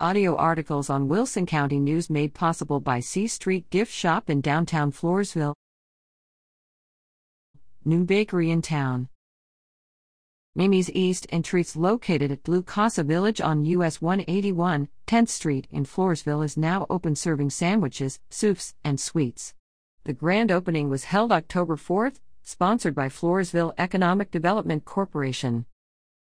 Audio articles on Wilson County News made possible by C Street Gift Shop in downtown Floresville. New bakery in town. Mimi's Eats and Treats, located at Blue Casa Village on US 181, 10th Street in Floresville, is now open serving sandwiches, soups, and sweets. The grand opening was held October 4th, sponsored by Floresville Economic Development Corporation.